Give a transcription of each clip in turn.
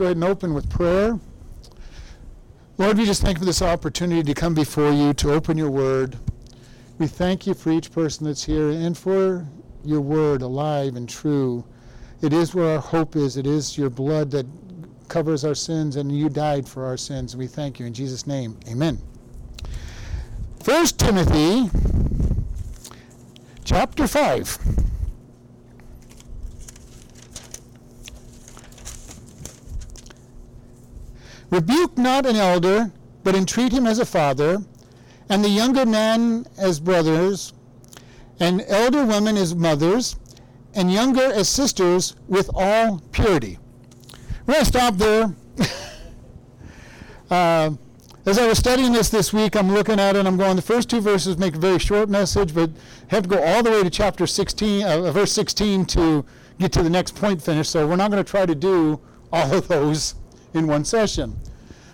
go ahead and open with prayer. Lord, we just thank you for this opportunity to come before you, to open your word. We thank you for each person that's here and for your word alive and true. It is where our hope is. It is your blood that covers our sins, and you died for our sins. We thank you in Jesus' name. Amen. First Timothy chapter 5. Rebuke not an elder, but entreat him as a father, and the younger man as brothers, and elder women as mothers, and younger as sisters with all purity. We're going to stop there. uh, as I was studying this this week, I'm looking at it I'm going, the first two verses make a very short message, but have to go all the way to chapter 16, uh, verse 16 to get to the next point finish. So we're not going to try to do all of those in one session.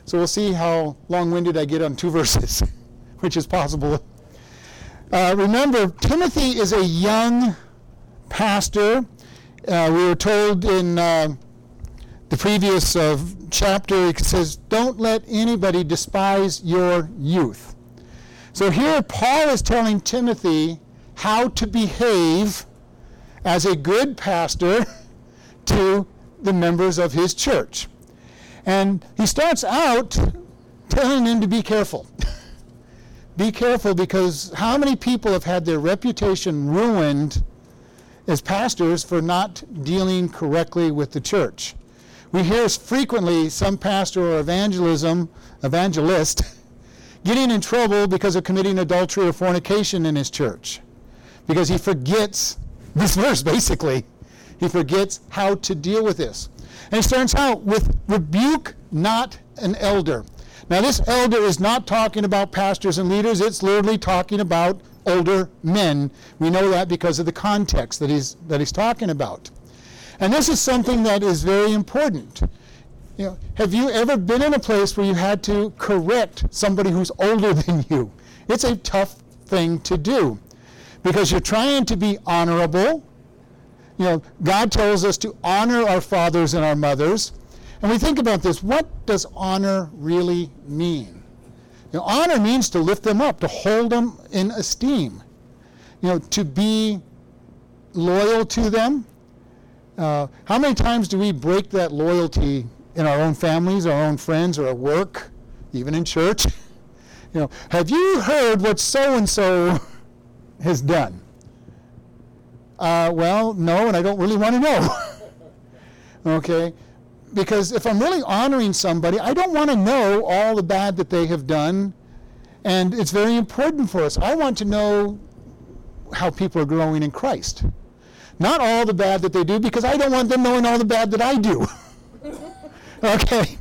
So we'll see how long winded I get on two verses, which is possible. Uh, remember, Timothy is a young pastor. Uh, we were told in uh, the previous uh, chapter, it says, Don't let anybody despise your youth. So here, Paul is telling Timothy how to behave as a good pastor to the members of his church. And he starts out telling him to be careful. be careful because how many people have had their reputation ruined as pastors for not dealing correctly with the church? We hear frequently some pastor or evangelism, evangelist getting in trouble because of committing adultery or fornication in his church. Because he forgets this verse, basically. He forgets how to deal with this. And he starts out with rebuke not an elder. Now, this elder is not talking about pastors and leaders, it's literally talking about older men. We know that because of the context that he's, that he's talking about. And this is something that is very important. You know, have you ever been in a place where you had to correct somebody who's older than you? It's a tough thing to do because you're trying to be honorable you know, God tells us to honor our fathers and our mothers. And we think about this what does honor really mean? You know, honor means to lift them up, to hold them in esteem, you know, to be loyal to them. Uh, how many times do we break that loyalty in our own families, our own friends, or at work, even in church? you know, have you heard what so and so has done? Uh, well, no, and I don't really want to know. okay? Because if I'm really honoring somebody, I don't want to know all the bad that they have done. And it's very important for us. I want to know how people are growing in Christ. Not all the bad that they do, because I don't want them knowing all the bad that I do. okay?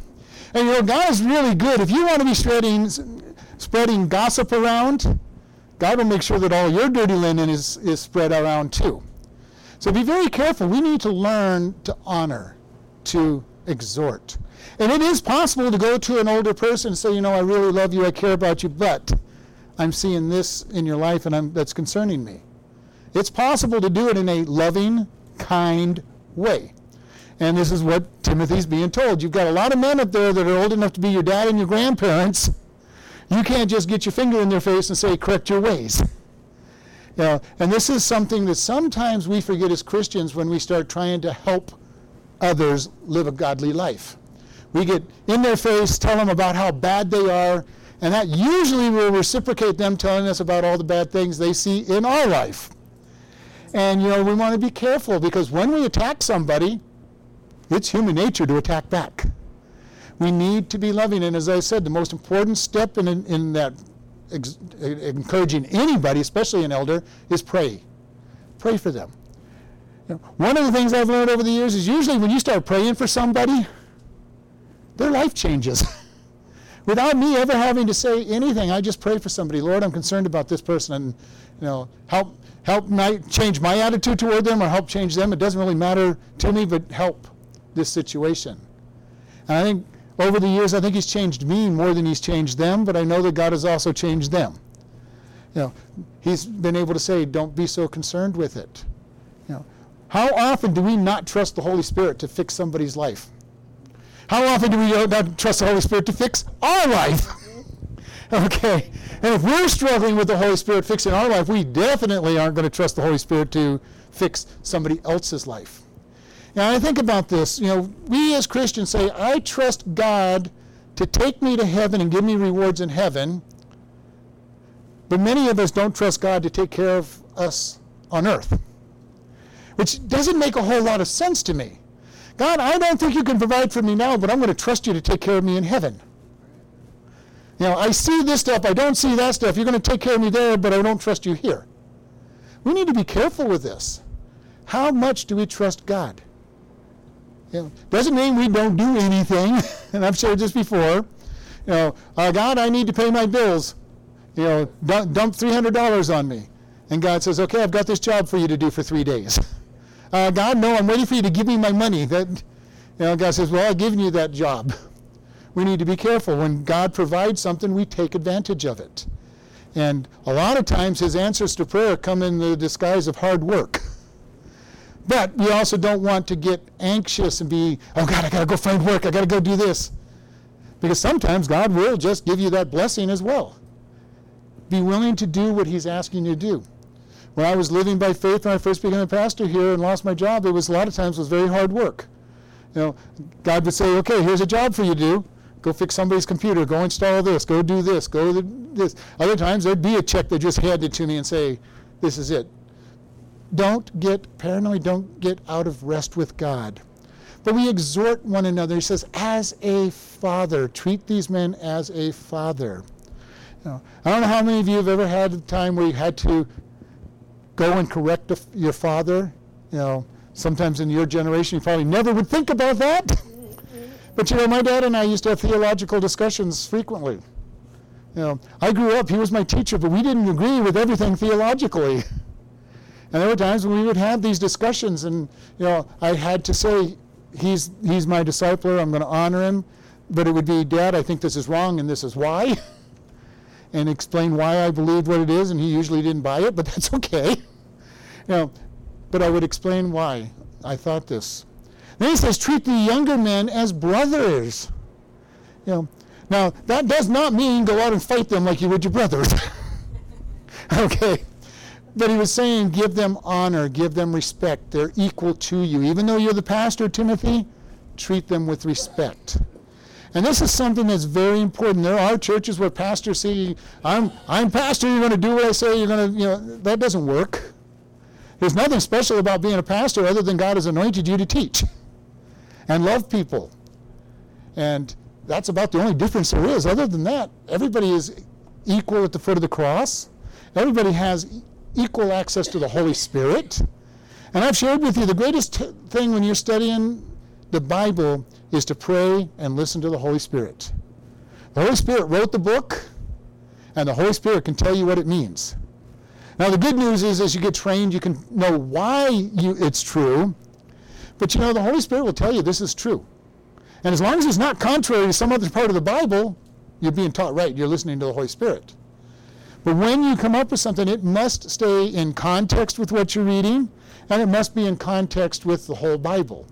And you know, God is really good. If you want to be spreading, spreading gossip around, God will make sure that all your dirty linen is, is spread around too. So be very careful. We need to learn to honor, to exhort. And it is possible to go to an older person and say, you know, I really love you, I care about you, but I'm seeing this in your life and I'm, that's concerning me. It's possible to do it in a loving, kind way. And this is what Timothy's being told. You've got a lot of men up there that are old enough to be your dad and your grandparents you can't just get your finger in their face and say, correct your ways. You know, and this is something that sometimes we forget as Christians when we start trying to help others live a godly life. We get in their face, tell them about how bad they are, and that usually will reciprocate them telling us about all the bad things they see in our life. And you know, we want to be careful because when we attack somebody, it's human nature to attack back. We need to be loving. And as I said, the most important step in, in, in that ex- encouraging anybody, especially an elder, is pray. Pray for them. You know, one of the things I've learned over the years is usually when you start praying for somebody, their life changes. Without me ever having to say anything, I just pray for somebody. Lord, I'm concerned about this person, and you know, help help my, change my attitude toward them, or help change them. It doesn't really matter to me, but help this situation. And I think over the years, I think he's changed me more than he's changed them, but I know that God has also changed them. You know, he's been able to say, don't be so concerned with it. You know, how often do we not trust the Holy Spirit to fix somebody's life? How often do we not trust the Holy Spirit to fix our life? okay. And if we're struggling with the Holy Spirit fixing our life, we definitely aren't going to trust the Holy Spirit to fix somebody else's life. Now, I think about this. You know, we as Christians say, I trust God to take me to heaven and give me rewards in heaven. But many of us don't trust God to take care of us on earth, which doesn't make a whole lot of sense to me. God, I don't think you can provide for me now, but I'm going to trust you to take care of me in heaven. You know, I see this stuff, I don't see that stuff. You're going to take care of me there, but I don't trust you here. We need to be careful with this. How much do we trust God? You know, doesn't mean we don't do anything, and I've shared this before. You know, uh, God, I need to pay my bills. You know, dump, dump $300 on me. And God says, okay, I've got this job for you to do for three days. Uh, God, no, I'm waiting for you to give me my money. That, you know, God says, well, I've given you that job. We need to be careful. When God provides something, we take advantage of it. And a lot of times his answers to prayer come in the disguise of hard work. But we also don't want to get anxious and be, oh God, I got to go find work. I got to go do this. Because sometimes God will just give you that blessing as well. Be willing to do what he's asking you to do when I was living by faith when I first became a pastor here and lost my job, it was a lot of times was very hard work. You know, God would say, "Okay, here's a job for you to do. Go fix somebody's computer. Go install this. Go do this. Go this." Other times there'd be a check that just handed to me and say, "This is it." Don't get paranoid. Don't get out of rest with God. But we exhort one another. He says, "As a father, treat these men as a father." You know, I don't know how many of you have ever had a time where you had to go and correct your father. You know, sometimes in your generation, you probably never would think about that. but you know, my dad and I used to have theological discussions frequently. You know, I grew up, he was my teacher, but we didn't agree with everything theologically. And there were times when we would have these discussions, and you know, I had to say, he's he's my discipler. I'm going to honor him, but it would be, Dad, I think this is wrong, and this is why. and explain why I believed what it is, and he usually didn't buy it, but that's okay. you know, but I would explain why I thought this. Then he says, treat the younger men as brothers. You know, now that does not mean go out and fight them like you would your brothers. okay. But he was saying, give them honor, give them respect. They're equal to you. Even though you're the pastor, Timothy, treat them with respect. And this is something that's very important. There are churches where pastors say, I'm, I'm pastor, you're going to do what I say, you're going to, you know, that doesn't work. There's nothing special about being a pastor other than God has anointed you to teach and love people. And that's about the only difference there is. Other than that, everybody is equal at the foot of the cross. Everybody has equal access to the Holy Spirit. And I've shared with you the greatest t- thing when you're studying the Bible is to pray and listen to the Holy Spirit. The Holy Spirit wrote the book, and the Holy Spirit can tell you what it means. Now, the good news is, as you get trained, you can know why you, it's true. But you know, the Holy Spirit will tell you this is true. And as long as it's not contrary to some other part of the Bible, you're being taught right. You're listening to the Holy Spirit. But when you come up with something, it must stay in context with what you're reading, and it must be in context with the whole Bible.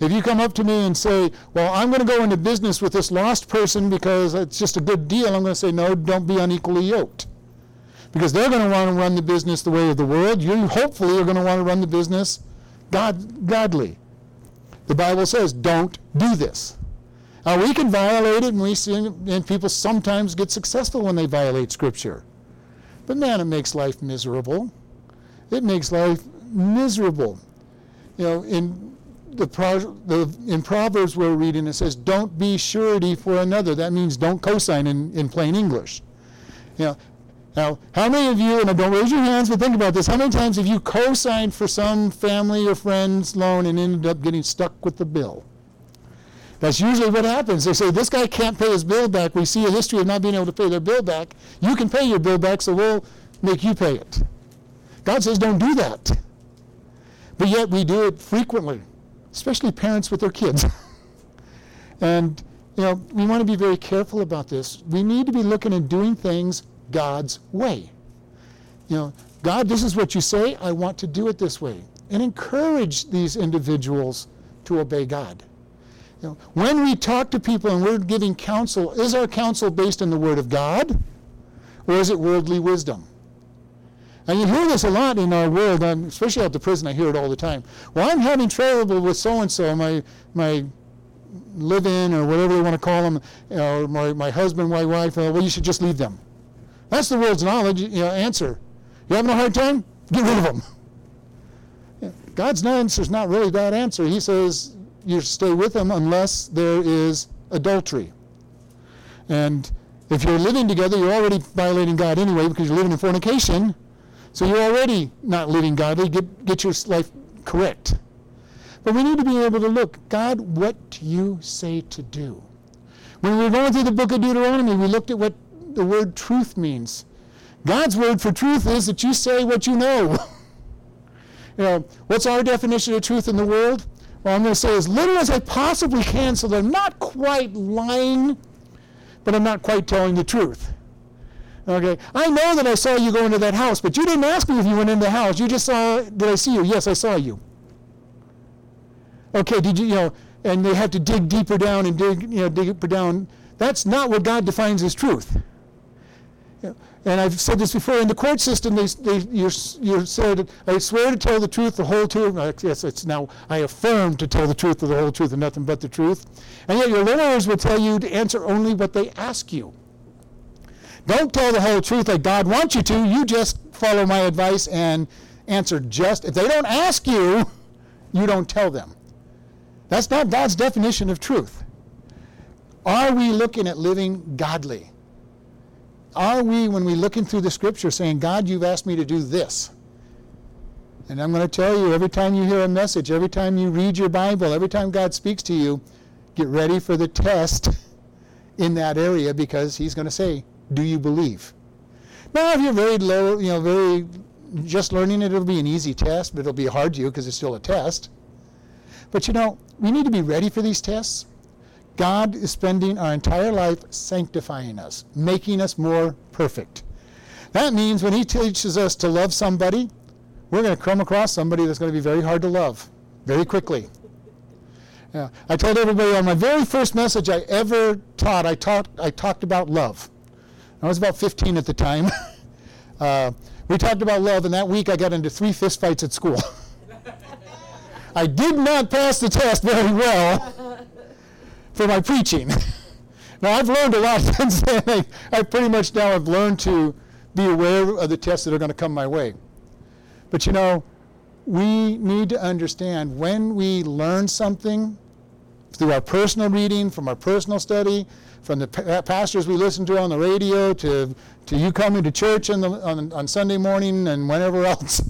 If you come up to me and say, Well, I'm going to go into business with this lost person because it's just a good deal, I'm going to say, No, don't be unequally yoked. Because they're going to want to run the business the way of the world. You hopefully are going to want to run the business God, godly. The Bible says, Don't do this. Now, we can violate it, and we see, and people sometimes get successful when they violate Scripture. But man, it makes life miserable. It makes life miserable. You know, in the, pro- the, in Proverbs we're reading, it says, don't be surety for another. That means don't cosign in, in plain English. You know, now, how many of you, and don't raise your hands, but think about this, how many times have you co-signed for some family or friend's loan and ended up getting stuck with the bill? That's usually what happens. They say, this guy can't pay his bill back. We see a history of not being able to pay their bill back. You can pay your bill back, so we'll make you pay it. God says, don't do that. But yet we do it frequently especially parents with their kids. and you know, we want to be very careful about this. We need to be looking and doing things God's way. You know, God, this is what you say. I want to do it this way. And encourage these individuals to obey God. You know, when we talk to people and we're giving counsel, is our counsel based on the Word of God or is it worldly wisdom? And you hear this a lot in our world, um, especially at the prison. I hear it all the time. Well, I'm having trouble with so and so, my my live-in or whatever they want to call them, you know, or my, my husband, my wife. Uh, well, you should just leave them. That's the world's knowledge you know, answer. You having a hard time? Get rid of them. God's answer is not really that answer. He says you stay with them unless there is adultery. And if you're living together, you're already violating God anyway because you're living in fornication. So you're already not living godly. Get, get your life correct. But we need to be able to look, God, what do you say to do? When we were going through the book of Deuteronomy, we looked at what the word truth means. God's word for truth is that you say what you know. you know, what's our definition of truth in the world? Well, I'm going to say as little as I possibly can so I'm not quite lying, but I'm not quite telling the truth. Okay, I know that I saw you go into that house, but you didn't ask me if you went into the house. You just saw, did I see you? Yes, I saw you. Okay, did you, you know, and they have to dig deeper down and dig, you know, dig deeper down. That's not what God defines as truth. And I've said this before, in the court system, they, they, you're, you're said, I swear to tell the truth, the whole truth. Yes, it's now, I affirm to tell the truth, the whole truth, and nothing but the truth. And yet your lawyers will tell you to answer only what they ask you. Don't tell the whole truth like God wants you to. You just follow my advice and answer just. If they don't ask you, you don't tell them. That's not God's definition of truth. Are we looking at living godly? Are we, when we looking through the scripture, saying, God, you've asked me to do this? And I'm going to tell you, every time you hear a message, every time you read your Bible, every time God speaks to you, get ready for the test in that area because He's going to say, do you believe? Now, if you're very low, you know, very just learning it, it'll be an easy test, but it'll be hard to you because it's still a test. But you know, we need to be ready for these tests. God is spending our entire life sanctifying us, making us more perfect. That means when He teaches us to love somebody, we're going to come across somebody that's going to be very hard to love very quickly. Yeah. I told everybody on my very first message I ever taught, I, taught, I talked about love. I was about 15 at the time. uh, we talked about love, and that week I got into three fistfights at school. I did not pass the test very well for my preaching. now, I've learned a lot since then. I, I pretty much now have learned to be aware of the tests that are going to come my way. But you know, we need to understand when we learn something through our personal reading, from our personal study, from the pa- uh, pastors we listen to on the radio to, to you coming to church the, on, on Sunday morning and whenever else,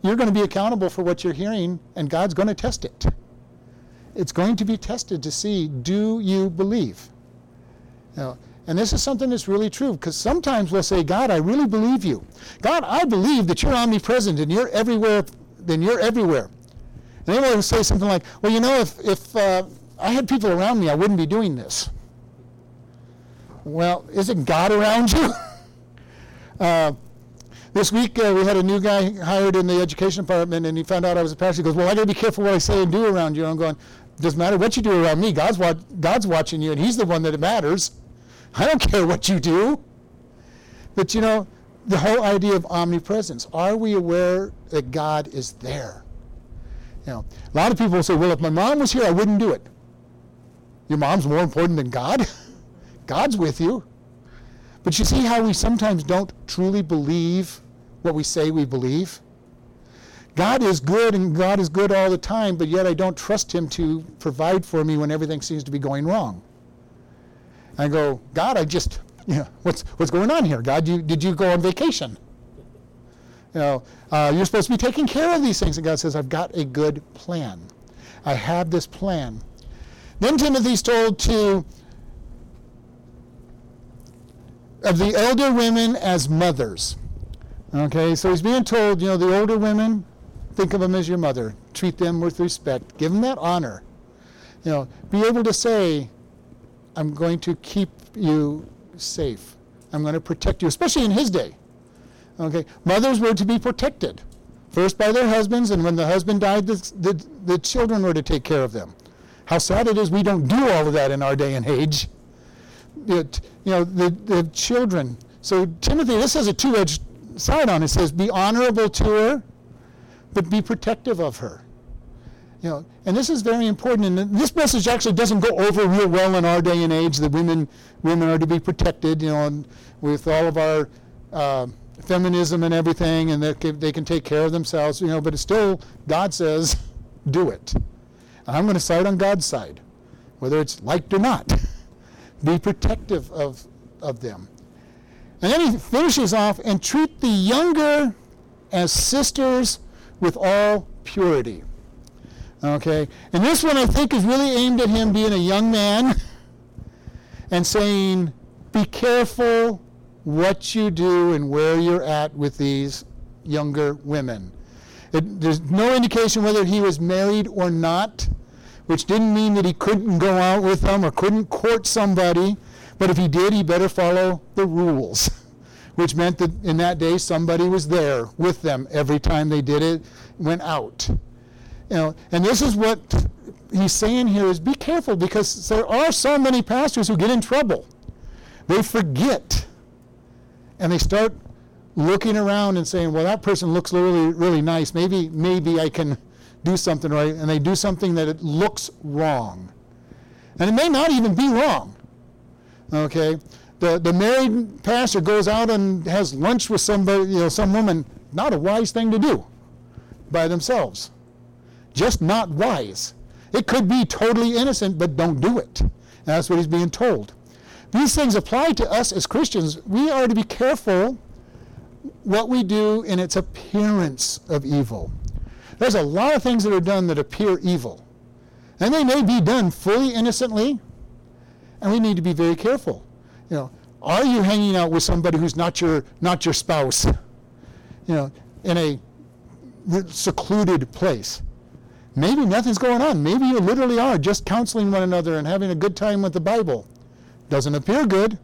you're going to be accountable for what you're hearing, and God's going to test it. It's going to be tested to see do you believe? Know, and this is something that's really true because sometimes we'll say, God, I really believe you. God, I believe that you're omnipresent and you're everywhere, then you're everywhere. And then we'll say something like, well, you know, if, if uh, I had people around me, I wouldn't be doing this. Well, isn't God around you? uh, this week uh, we had a new guy hired in the education department, and he found out I was a pastor. He goes, "Well, I got to be careful what I say and do around you." And I'm going, "Doesn't matter what you do around me. God's wa- God's watching you, and He's the one that matters. I don't care what you do." But you know, the whole idea of omnipresence. Are we aware that God is there? You know, a lot of people say, "Well, if my mom was here, I wouldn't do it." Your mom's more important than God. God's with you. But you see how we sometimes don't truly believe what we say we believe? God is good and God is good all the time, but yet I don't trust Him to provide for me when everything seems to be going wrong. I go, God, I just, you know, what's, what's going on here? God, you, did you go on vacation? You know, uh, you're supposed to be taking care of these things. And God says, I've got a good plan. I have this plan. Then Timothy's told to of the elder women as mothers. Okay, so he's being told, you know, the older women, think of them as your mother. Treat them with respect. Give them that honor. You know, be able to say, I'm going to keep you safe. I'm going to protect you, especially in his day. Okay, mothers were to be protected, first by their husbands, and when the husband died, the, the, the children were to take care of them. how sad it is we don't do all of that in our day and age. It, you know, the, the children. So Timothy, this has a two-edged side on it. It says, be honorable to her, but be protective of her. You know, and this is very important. And this message actually doesn't go over real well in our day and age. That women women are to be protected. You know, and with all of our uh, feminism and everything, and they can, they can take care of themselves. You know, but it's still God says, do it. And I'm going to side on God's side, whether it's liked or not. be protective of of them. And then he finishes off and treat the younger as sisters with all purity. Okay? And this one I think is really aimed at him being a young man and saying, be careful what you do and where you're at with these younger women. It, there's no indication whether he was married or not, which didn't mean that he couldn't go out with them or couldn't court somebody. But if he did, he better follow the rules, which meant that in that day somebody was there with them every time they did it, went out. You know, and this is what he's saying here is be careful because there are so many pastors who get in trouble. They forget and they start looking around and saying, well, that person looks really, really nice. Maybe, maybe I can do something right. And they do something that it looks wrong. And it may not even be wrong. Okay? The, the married pastor goes out and has lunch with somebody, you know, some woman. Not a wise thing to do by themselves just not wise. It could be totally innocent, but don't do it. And that's what he's being told. These things apply to us as Christians. We are to be careful what we do in its appearance of evil. There's a lot of things that are done that appear evil. And they may be done fully innocently, and we need to be very careful. You know, are you hanging out with somebody who's not your not your spouse? You know, in a secluded place. Maybe nothing's going on. Maybe you literally are just counseling one another and having a good time with the Bible. Doesn't appear good,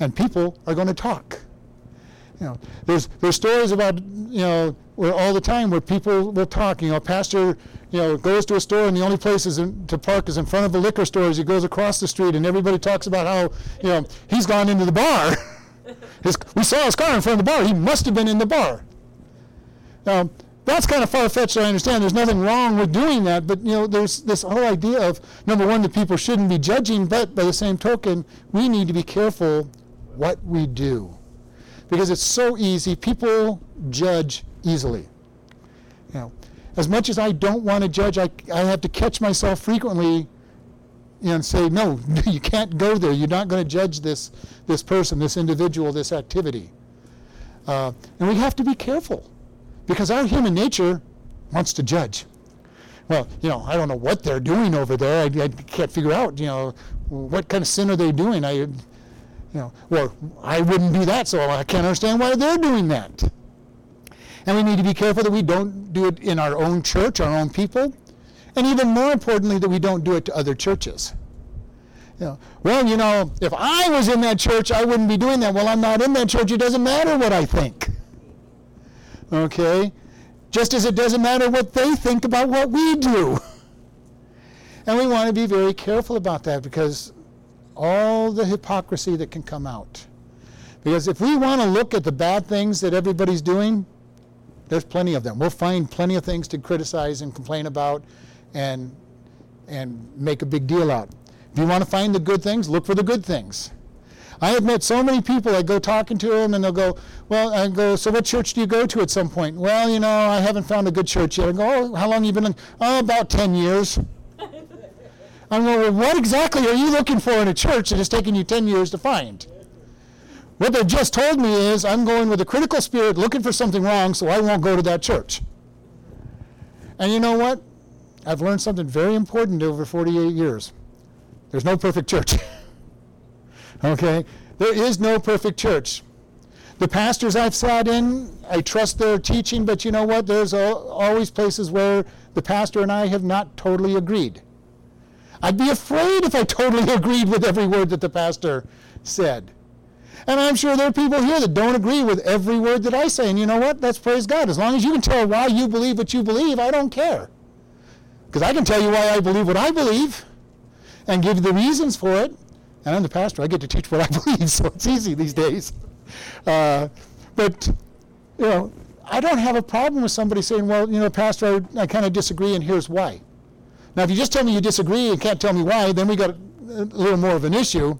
and people are going to talk. You know, there's there's stories about you know where all the time where people will talk. You know, a pastor you know goes to a store and the only place is in, to park is in front of a liquor store as he goes across the street, and everybody talks about how you know he's gone into the bar. his, we saw his car in front of the bar. He must have been in the bar. Now, that's kind of far-fetched. I understand. There's nothing wrong with doing that, but you know, there's this whole idea of number one that people shouldn't be judging, but by the same token, we need to be careful what we do, because it's so easy. People judge easily. You know, as much as I don't want to judge, I, I have to catch myself frequently. And say, no, you can't go there. You're not going to judge this this person, this individual, this activity. Uh, and we have to be careful because our human nature wants to judge. Well, you know, I don't know what they're doing over there. I, I can't figure out, you know, what kind of sin are they doing? I, you know, well, I wouldn't do that, so I can't understand why they're doing that. And we need to be careful that we don't do it in our own church, our own people, and even more importantly, that we don't do it to other churches. You know, well, you know, if I was in that church, I wouldn't be doing that. Well, I'm not in that church. It doesn't matter what I think. Okay? Just as it doesn't matter what they think about what we do. And we want to be very careful about that because all the hypocrisy that can come out. Because if we want to look at the bad things that everybody's doing, there's plenty of them. We'll find plenty of things to criticize and complain about and and make a big deal out. If you want to find the good things, look for the good things. I have met so many people. I go talking to them, and they'll go, "Well," I go, "So what church do you go to at some point?" Well, you know, I haven't found a good church yet. I go, "Oh, how long you been in?" Oh, about ten years. I go, "Well, what exactly are you looking for in a church that has taken you ten years to find?" What they've just told me is, I'm going with a critical spirit, looking for something wrong, so I won't go to that church. And you know what? I've learned something very important over 48 years. There's no perfect church. Okay? There is no perfect church. The pastors I've sat in, I trust their teaching, but you know what? There's always places where the pastor and I have not totally agreed. I'd be afraid if I totally agreed with every word that the pastor said. And I'm sure there are people here that don't agree with every word that I say. And you know what? Let's praise God. As long as you can tell why you believe what you believe, I don't care. Because I can tell you why I believe what I believe. and give you the reasons for it. And I'm the pastor. I get to teach what I believe, so it's easy these days. Uh, but, you know, I don't have a problem with somebody saying, well, you know, Pastor, I, I kind of disagree, and here's why. Now, if you just tell me you disagree and can't tell me why, then we got a little more of an issue.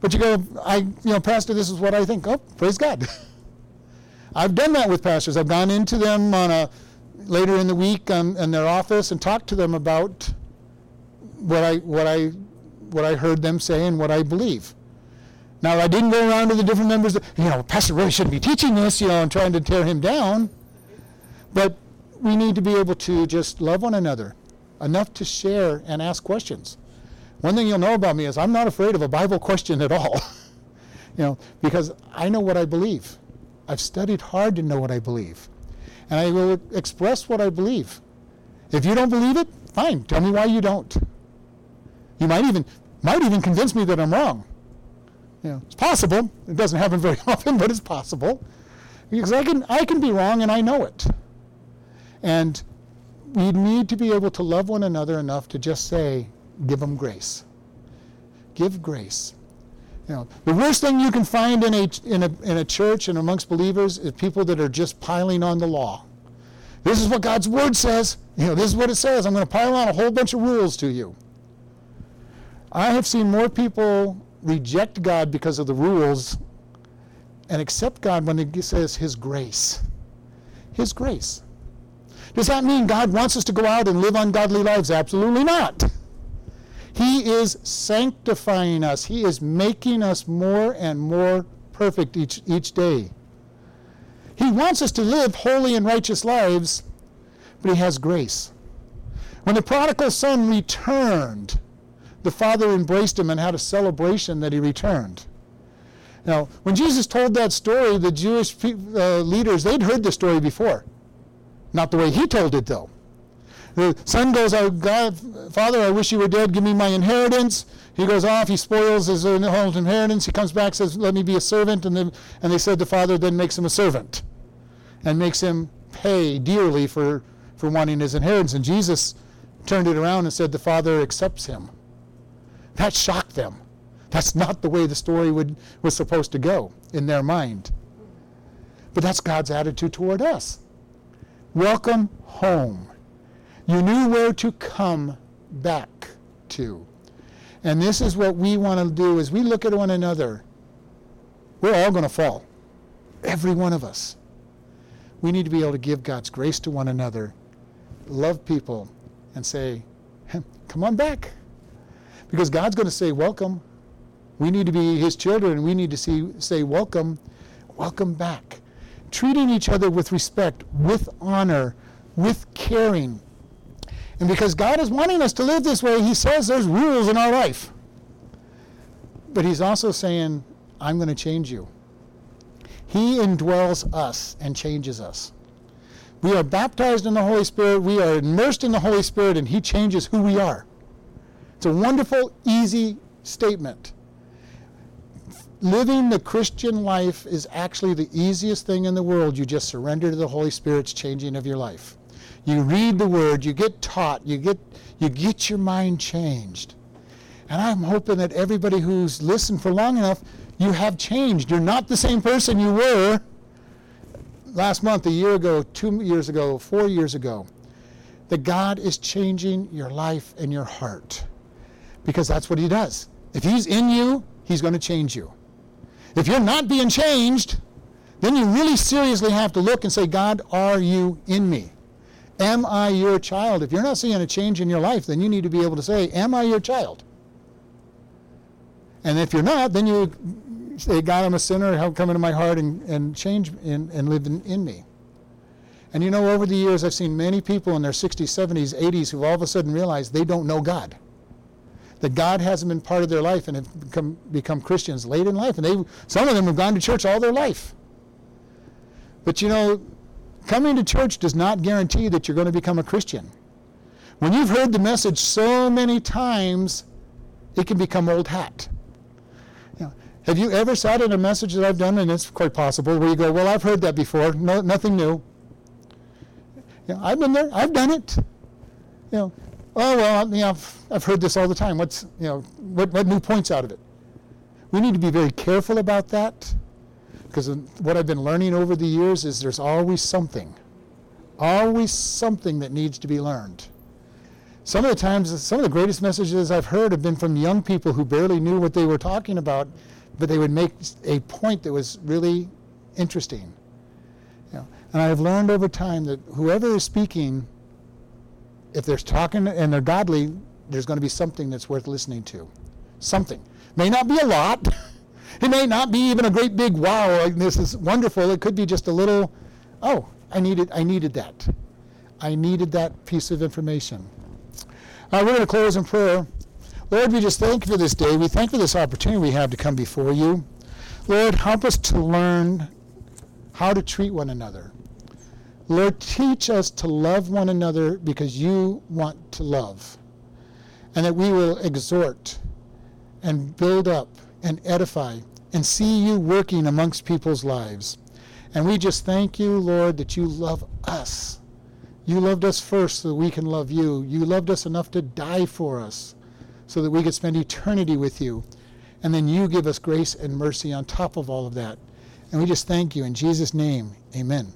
But you go, I, you know, Pastor, this is what I think. Oh, praise God. I've done that with pastors. I've gone into them on a later in the week um, in their office and talked to them about what I what I what I heard them say and what I believe. Now I didn't go around to the different members. You know, pastor really shouldn't be teaching this. You know, and trying to tear him down. But we need to be able to just love one another enough to share and ask questions. One thing you'll know about me is I'm not afraid of a Bible question at all. you know, because I know what I believe. I've studied hard to know what I believe. And I will express what I believe. If you don't believe it, fine. Tell me why you don't. You might even might even convince me that I'm wrong. You know, it's possible. It doesn't happen very often, but it's possible. Because I can I can be wrong and I know it. And we need to be able to love one another enough to just say, give them grace. Give grace. You know, the worst thing you can find in a, in, a, in a church and amongst believers is people that are just piling on the law. This is what God's word says. You know, this is what it says. I'm going to pile on a whole bunch of rules to you. I have seen more people reject God because of the rules and accept God when He says His grace. His grace. Does that mean God wants us to go out and live ungodly lives? Absolutely not. He is sanctifying us. He is making us more and more perfect each, each day. He wants us to live holy and righteous lives, but He has grace. When the prodigal son returned, the father embraced him and had a celebration that he returned. Now, when Jesus told that story, the Jewish uh, leaders, they'd heard the story before. Not the way he told it, though. The son goes, oh, God, Father, I wish you were dead. Give me my inheritance. He goes off. He spoils his whole inheritance. He comes back, says, Let me be a servant. And, then, and they said the father then makes him a servant and makes him pay dearly for, for wanting his inheritance. And Jesus turned it around and said the father accepts him. That shocked them. That's not the way the story would, was supposed to go in their mind. But that's God's attitude toward us. Welcome home. You knew where to come back to. And this is what we want to do as we look at one another. We're all going to fall. Every one of us. We need to be able to give God's grace to one another, love people, and say, come on back. Because God's going to say, welcome. We need to be his children, we need to see, say, welcome, welcome back. Treating each other with respect, with honor, with caring. And because God is wanting us to live this way, he says there's rules in our life. But he's also saying, I'm going to change you. He indwells us and changes us. We are baptized in the Holy Spirit, we are immersed in the Holy Spirit, and He changes who we are. It's a wonderful, easy statement. Living the Christian life is actually the easiest thing in the world. You just surrender to the Holy Spirit's changing of your life. You read the Word, you get taught, you get, you get your mind changed. And I'm hoping that everybody who's listened for long enough, you have changed. You're not the same person you were last month, a year ago, two years ago, four years ago. That God is changing your life and your heart because that's what he does. If he's in you, he's going to change you. If you're not being changed, then you really seriously have to look and say, God, are you in me? Am I your child? If you're not seeing a change in your life, then you need to be able to say, Am I your child? And if you're not, then you say, God, I'm a sinner. Help come into my heart and, and change and, and live in, in me. And you know, over the years, I've seen many people in their 60s, 70s, 80s who all of a sudden realize they don't know God that God hasn't been part of their life and have become, become Christians late in life. And they, some of them have gone to church all their life. But you know, coming to church does not guarantee that you're going to become a Christian. When you've heard the message so many times, it can become old hat. You know, have you ever sat in a message that I've done, and it's quite possible, where you go, Well, I've heard that before, no, nothing new. You know, I've been there, I've done it. You know, Oh well, you know, I've, heard this all the time. What's you know, what what new points out of it? We need to be very careful about that, because what I've been learning over the years is there's always something, always something that needs to be learned. Some of the times, some of the greatest messages I've heard have been from young people who barely knew what they were talking about, but they would make a point that was really interesting. You know, and I've learned over time that whoever is speaking, if they're talking and they're godly, there's going to be something that's worth listening to. Something. May not be a lot. It may not be even a great big wow, like this is wonderful. It could be just a little, oh, I needed I needed that. I needed that piece of information. Uh, we're going to close in prayer. Lord, we just thank you for this day. We thank you for this opportunity we have to come before you. Lord, help us to learn how to treat one another. Lord, teach us to love one another because you want to love. And that we will exhort and build up and edify and see you working amongst people's lives. And we just thank you, Lord, that you love us you loved us first so that we can love you. You loved us enough to die for us so that we could spend eternity with you. And then you give us grace and mercy on top of all of that. And we just thank you. In Jesus' name, amen.